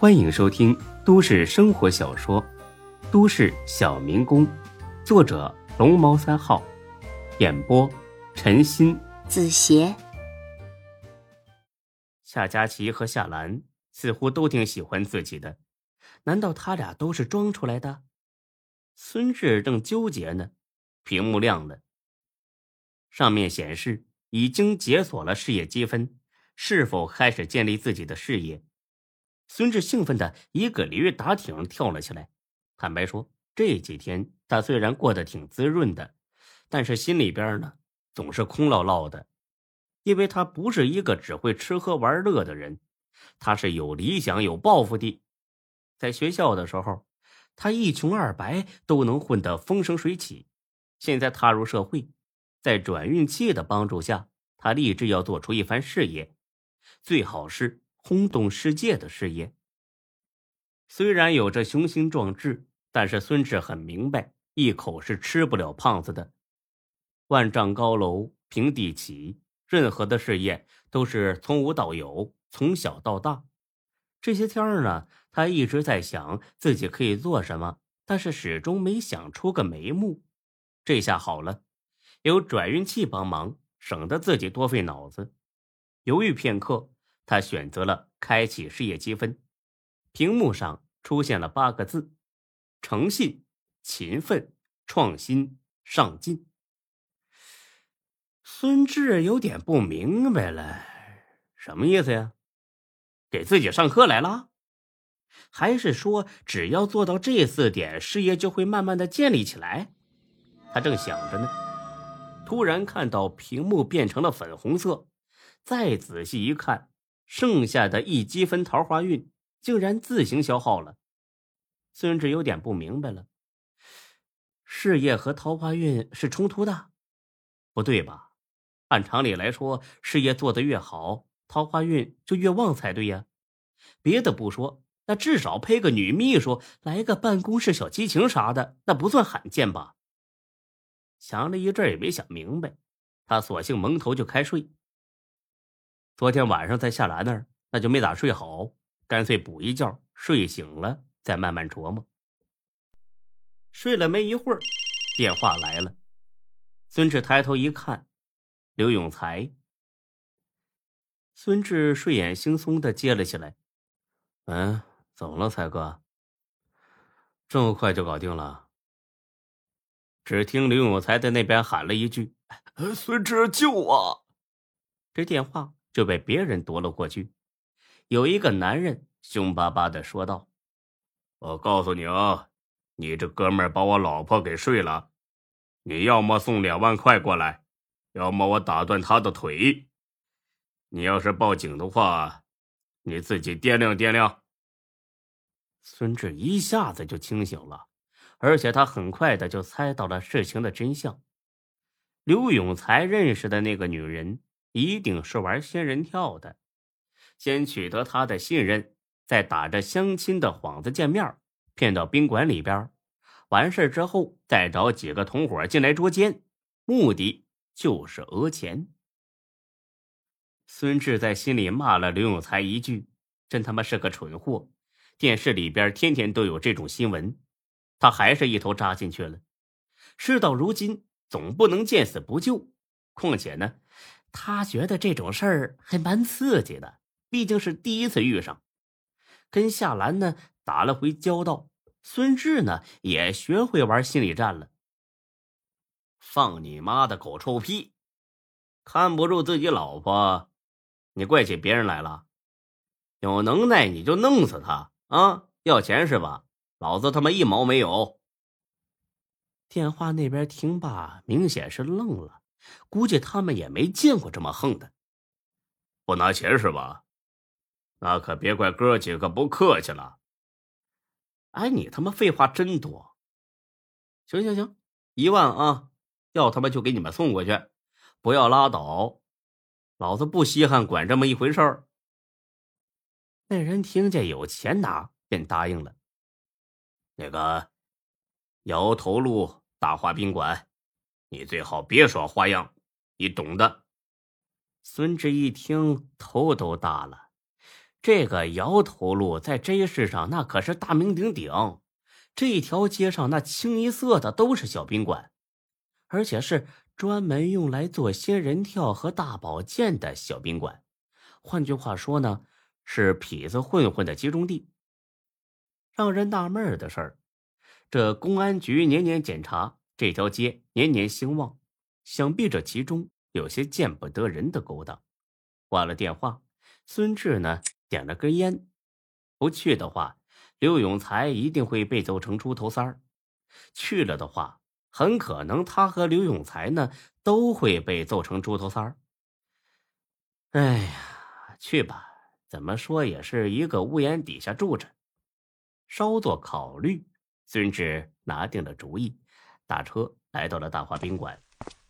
欢迎收听都市生活小说《都市小民工》，作者龙猫三号，演播陈鑫、子邪。夏佳琪和夏兰似乎都挺喜欢自己的，难道他俩都是装出来的？孙志正纠结呢，屏幕亮了，上面显示已经解锁了事业积分，是否开始建立自己的事业？孙志兴奋的一个鲤鱼打挺跳了起来。坦白说，这几天他虽然过得挺滋润的，但是心里边呢总是空落落的，因为他不是一个只会吃喝玩乐的人，他是有理想、有抱负的。在学校的时候，他一穷二白都能混得风生水起。现在踏入社会，在转运器的帮助下，他立志要做出一番事业，最好是。轰动世界的事业，虽然有着雄心壮志，但是孙志很明白，一口是吃不了胖子的。万丈高楼平地起，任何的事业都是从无到有，从小到大。这些天儿呢，他一直在想自己可以做什么，但是始终没想出个眉目。这下好了，有转运器帮忙，省得自己多费脑子。犹豫片刻。他选择了开启事业积分，屏幕上出现了八个字：诚信、勤奋、创新、上进。孙志有点不明白了，什么意思呀？给自己上课来了？还是说只要做到这四点，事业就会慢慢的建立起来？他正想着呢，突然看到屏幕变成了粉红色，再仔细一看。剩下的一积分桃花运竟然自行消耗了，孙志有点不明白了。事业和桃花运是冲突的，不对吧？按常理来说，事业做得越好，桃花运就越旺才对呀。别的不说，那至少配个女秘书，来个办公室小激情啥的，那不算罕见吧？想了一阵也没想明白，他索性蒙头就开睡。昨天晚上在夏兰那儿，那就没咋睡好，干脆补一觉，睡醒了再慢慢琢磨。睡了没一会儿，电话来了。孙志抬头一看，刘永才。孙志睡眼惺忪的接了起来：“嗯，怎么了，才哥？这么快就搞定了？”只听刘永才在那边喊了一句：“孙志，救我！”这电话。就被别人夺了过去。有一个男人凶巴巴的说道：“我告诉你啊，你这哥们儿把我老婆给睡了，你要么送两万块过来，要么我打断他的腿。你要是报警的话，你自己掂量掂量。”孙志一下子就清醒了，而且他很快的就猜到了事情的真相。刘永才认识的那个女人。一定是玩仙人跳的，先取得他的信任，再打着相亲的幌子见面，骗到宾馆里边，完事之后再找几个同伙进来捉奸，目的就是讹钱。孙志在心里骂了刘永才一句：“真他妈是个蠢货！”电视里边天天都有这种新闻，他还是一头扎进去了。事到如今，总不能见死不救，况且呢？他觉得这种事儿还蛮刺激的，毕竟是第一次遇上。跟夏兰呢打了回交道，孙志呢也学会玩心理战了。放你妈的狗臭屁！看不住自己老婆，你怪起别人来了？有能耐你就弄死他啊！要钱是吧？老子他妈一毛没有。电话那边听罢，明显是愣了。估计他们也没见过这么横的。不拿钱是吧？那可别怪哥几个不客气了。哎，你他妈废话真多！行行行，一万啊，要他妈就给你们送过去，不要拉倒，老子不稀罕管这么一回事儿。那人听见有钱拿，便答应了。那个，摇头路大华宾馆。你最好别耍花样，你懂的。孙志一听，头都大了。这个摇头路在这世上那可是大名鼎鼎，这条街上那清一色的都是小宾馆，而且是专门用来做仙人跳和大保健的小宾馆。换句话说呢，是痞子混混的集中地。让人纳闷的事儿，这公安局年年检查，这条街年年兴旺，想必这其中有些见不得人的勾当。挂了电话，孙志呢点了根烟，不去的话，刘永才一定会被揍成猪头三儿；去了的话，很可能他和刘永才呢都会被揍成猪头三儿。哎呀，去吧，怎么说也是一个屋檐底下住着。稍作考虑，孙志拿定了主意，打车来到了大华宾馆。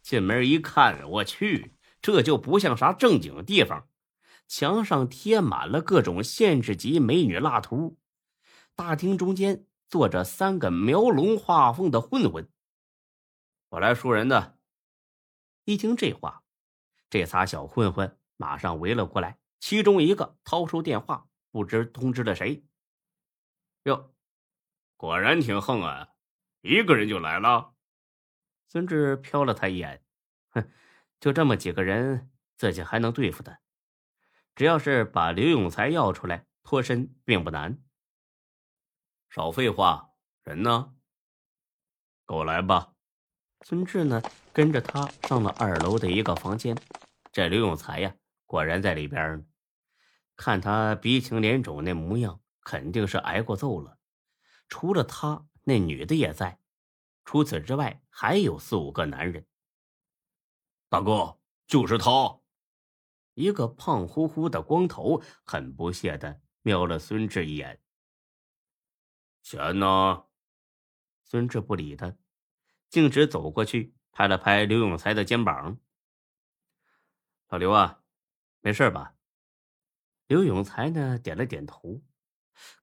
进门一看，我去，这就不像啥正经地方，墙上贴满了各种限制级美女蜡图。大厅中间坐着三个描龙画凤的混混。我来赎人的。一听这话，这仨小混混马上围了过来。其中一个掏出电话，不知通知了谁。哟，果然挺横啊！一个人就来了。孙志瞟了他一眼，哼，就这么几个人，自己还能对付的。只要是把刘永才要出来脱身，并不难。少废话，人呢？跟我来吧。孙志呢，跟着他上了二楼的一个房间。这刘永才呀，果然在里边呢。看他鼻青脸肿那模样。肯定是挨过揍了，除了他，那女的也在。除此之外，还有四五个男人。大哥，就是他。一个胖乎乎的光头很不屑的瞄了孙志一眼。钱呢？孙志不理他，径直走过去，拍了拍刘永才的肩膀。老刘啊，没事吧？刘永才呢，点了点头。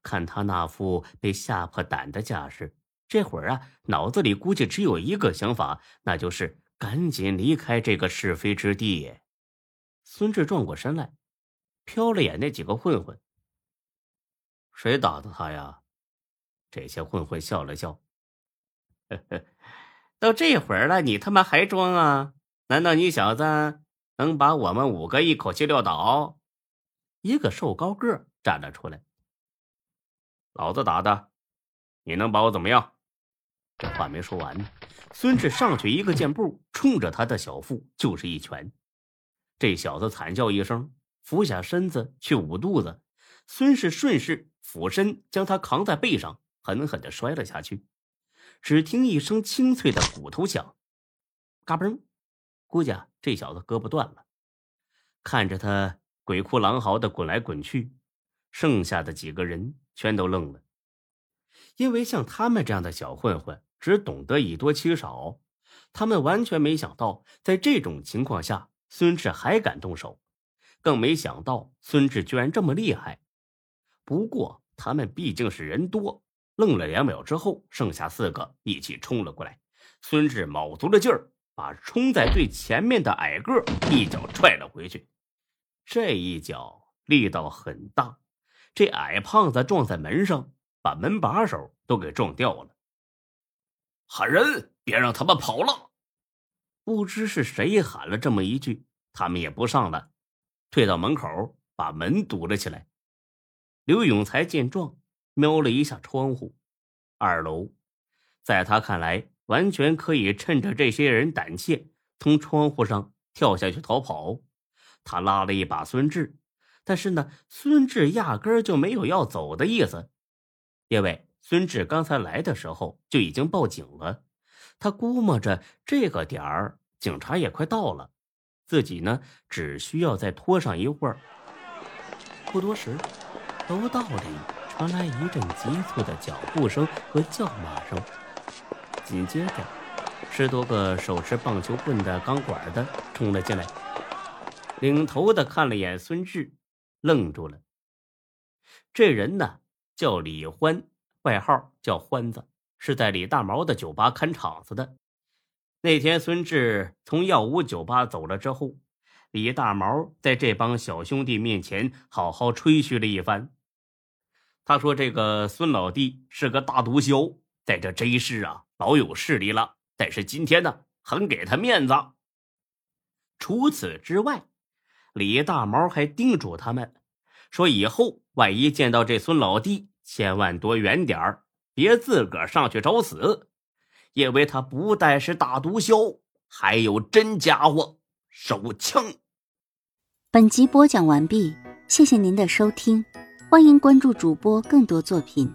看他那副被吓破胆的架势，这会儿啊，脑子里估计只有一个想法，那就是赶紧离开这个是非之地。孙志转过身来，瞟了眼那几个混混。谁打的他呀？这些混混笑了笑，呵呵，都这会儿了，你他妈还装啊？难道你小子能把我们五个一口气撂倒？一个瘦高个站了出来。老子打的，你能把我怎么样？这话没说完呢，孙志上去一个箭步，冲着他的小腹就是一拳。这小子惨叫一声，俯下身子去捂肚子。孙氏顺势俯身将他扛在背上，狠狠的摔了下去。只听一声清脆的骨头响，嘎嘣，估计这小子胳膊断了。看着他鬼哭狼嚎的滚来滚去，剩下的几个人。全都愣了，因为像他们这样的小混混只懂得以多欺少，他们完全没想到，在这种情况下，孙志还敢动手，更没想到孙志居然这么厉害。不过他们毕竟是人多，愣了两秒之后，剩下四个一起冲了过来。孙志卯足了劲儿，把冲在最前面的矮个一脚踹了回去，这一脚力道很大。这矮胖子撞在门上，把门把手都给撞掉了。喊人，别让他们跑了！不知是谁喊了这么一句，他们也不上了，退到门口把门堵了起来。刘永才见状，瞄了一下窗户，二楼，在他看来，完全可以趁着这些人胆怯，从窗户上跳下去逃跑。他拉了一把孙志。但是呢，孙志压根儿就没有要走的意思，因为孙志刚才来的时候就已经报警了。他估摸着这个点儿警察也快到了，自己呢只需要再拖上一会儿。不多时，楼道里传来一阵急促的脚步声和叫骂声，紧接着，十多个手持棒球棍的钢管的冲了进来，领头的看了眼孙志。愣住了。这人呢叫李欢，外号叫欢子，是在李大毛的酒吧看场子的。那天孙志从耀武酒吧走了之后，李大毛在这帮小兄弟面前好好吹嘘了一番。他说：“这个孙老弟是个大毒枭，在这 J 市啊老有势力了。但是今天呢，很给他面子。除此之外，李大毛还叮嘱他们说：以后万一见到这孙老弟，千万躲远点儿，别自个儿上去找死，因为他不但是大毒枭，还有真家伙手枪。”本集播讲完毕，谢谢您的收听。欢迎关注主播更多作品。